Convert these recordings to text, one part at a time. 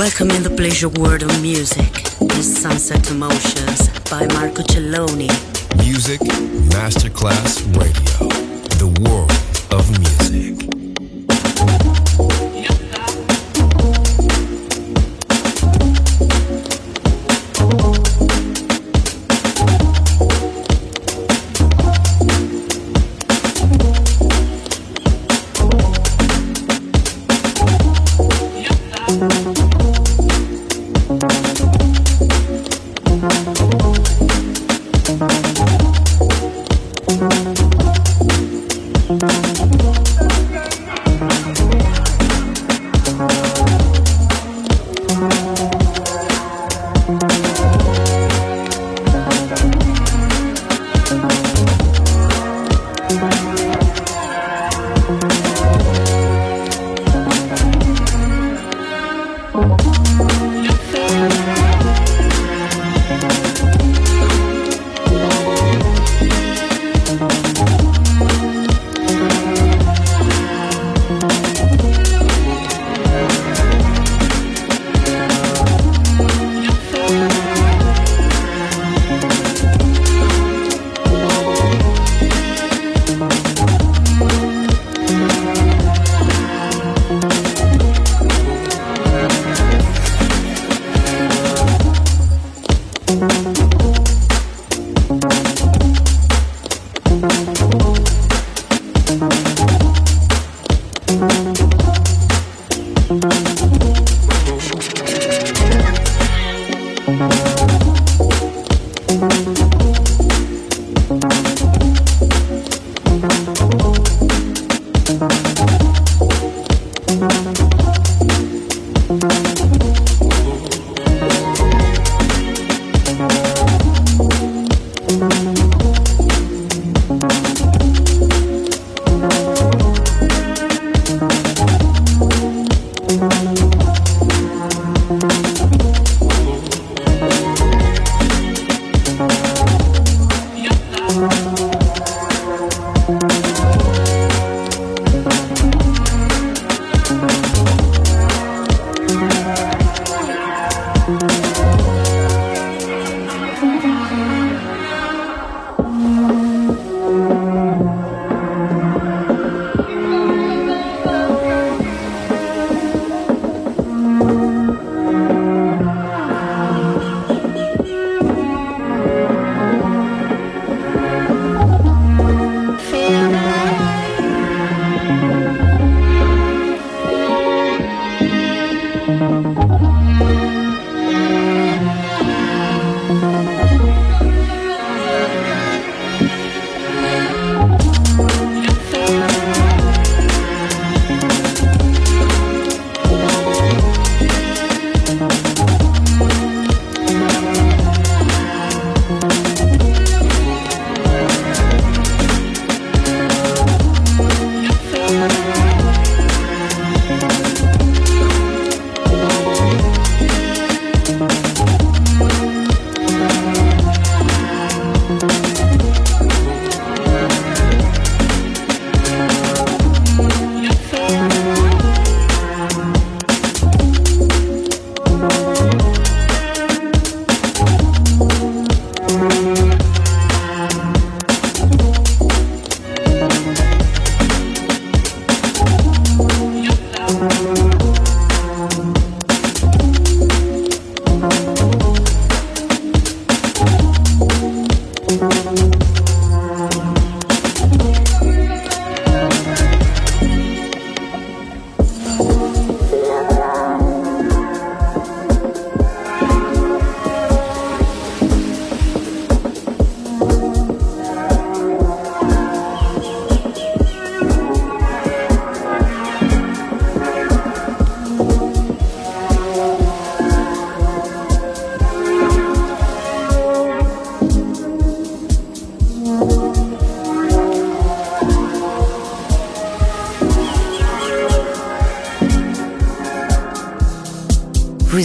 Welcome in the pleasure world of music. This Sunset Emotions by Marco Celloni. Music Masterclass Radio. The world of music.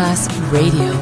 Masterclass Radio.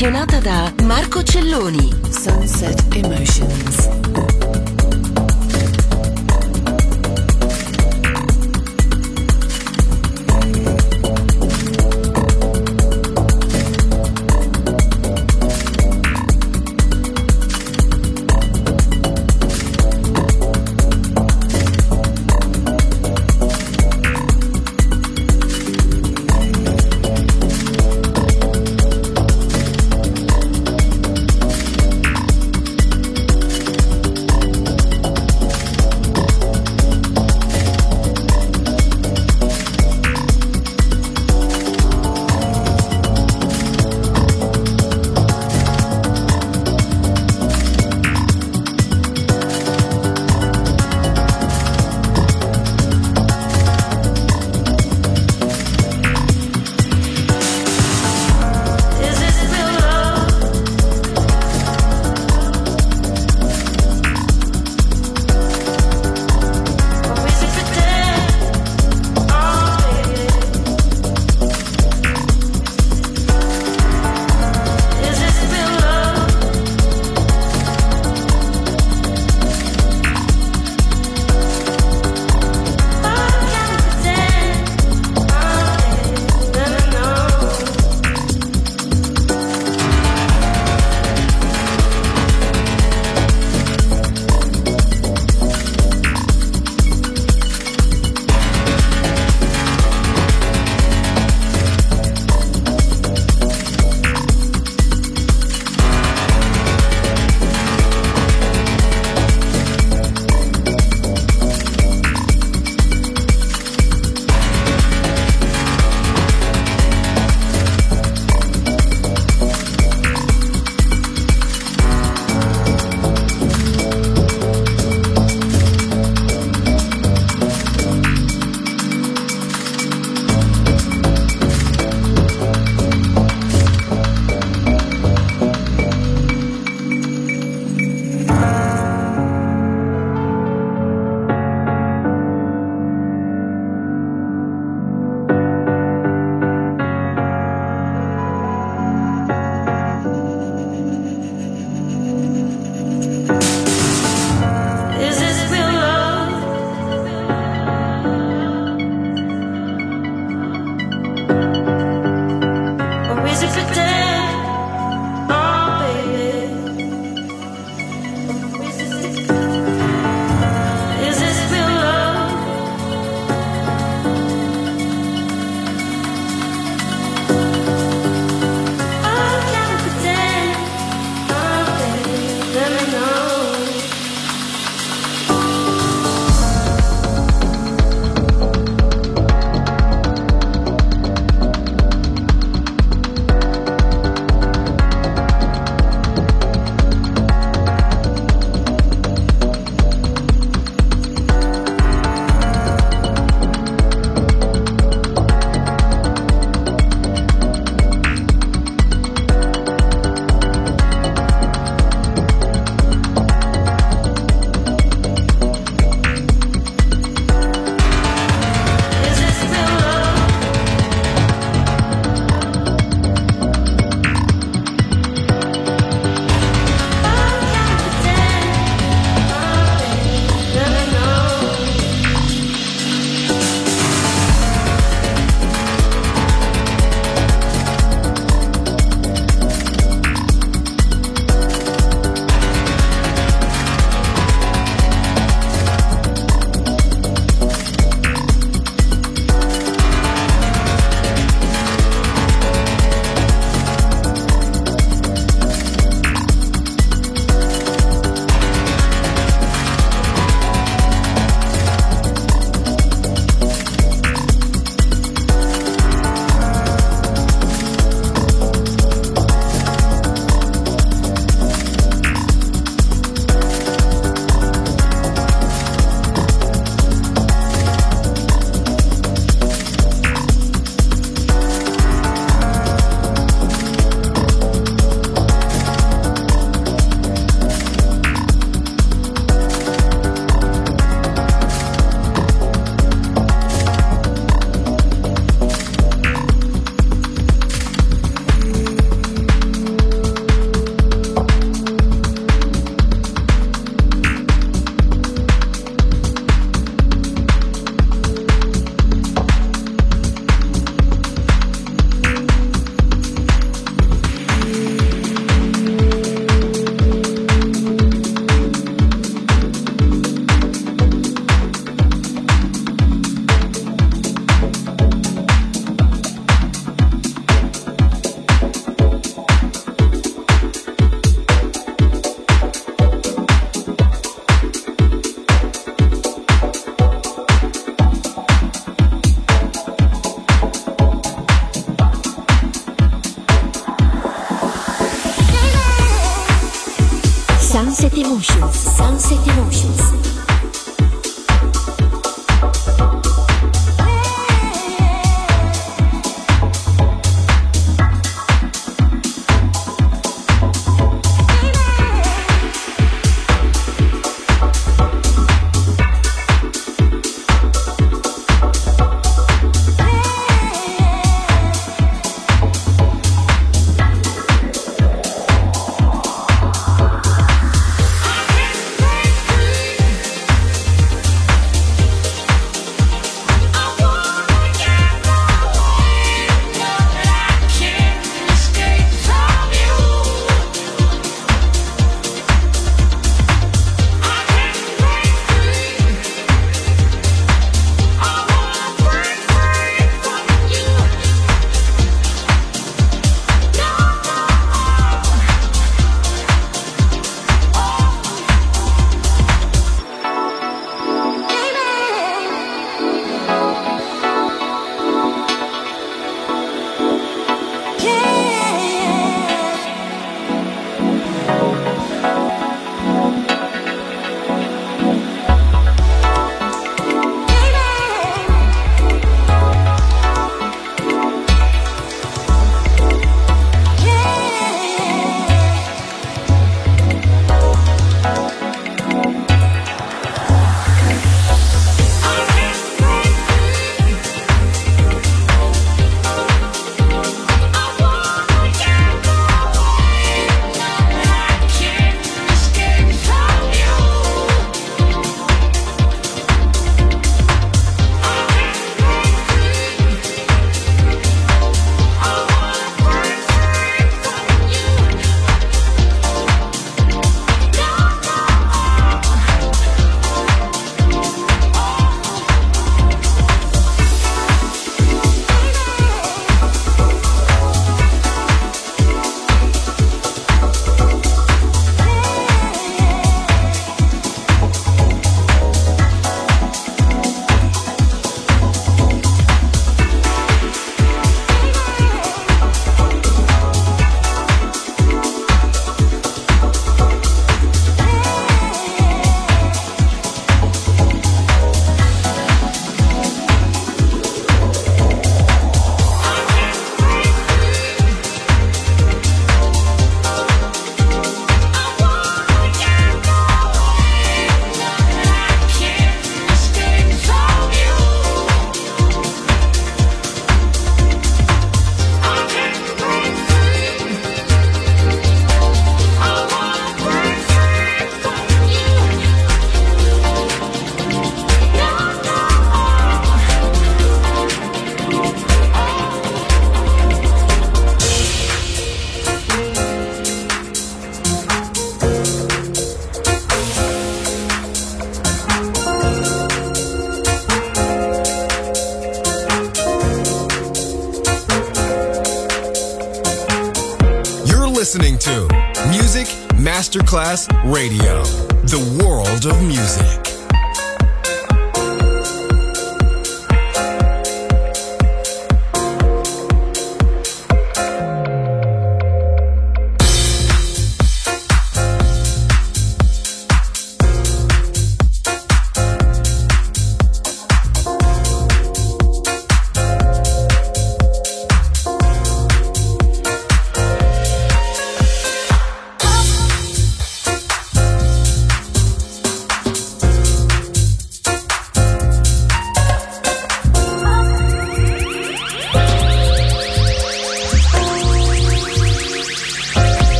Musica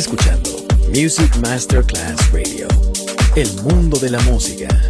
escuchando Music Masterclass Radio. El mundo de la música.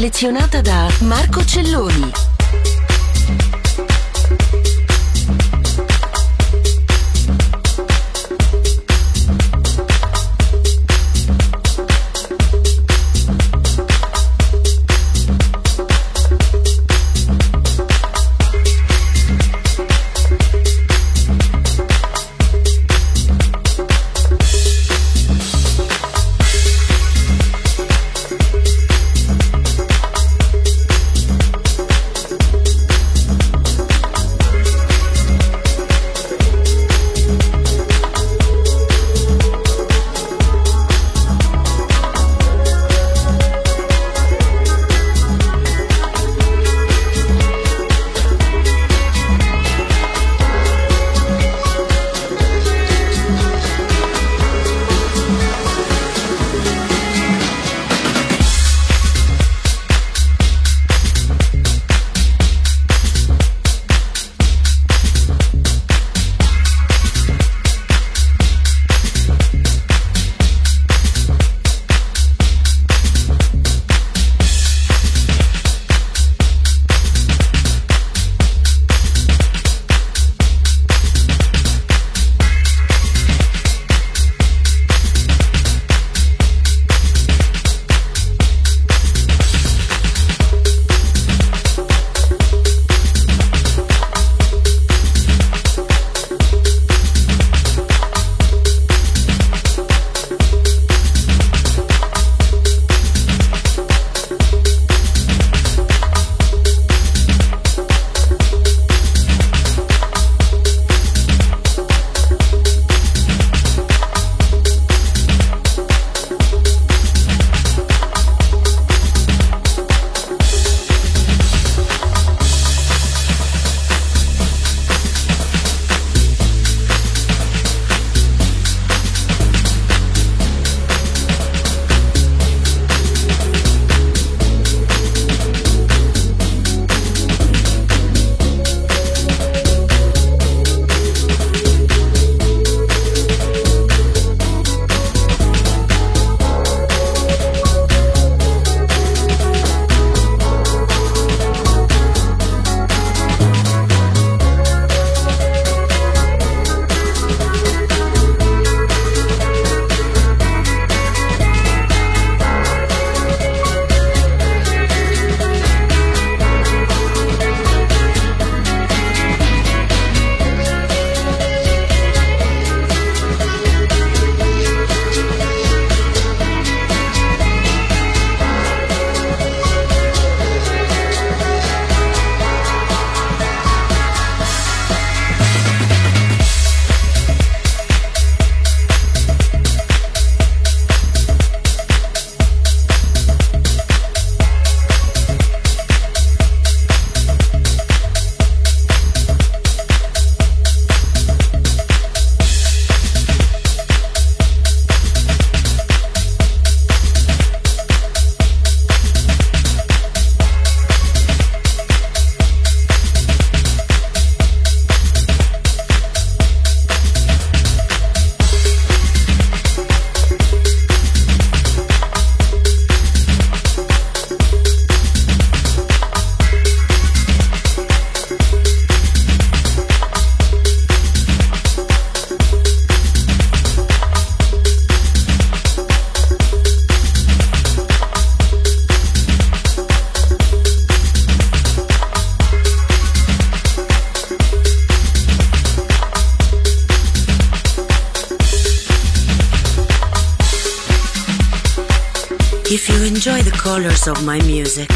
Selezionata da Marco of my music.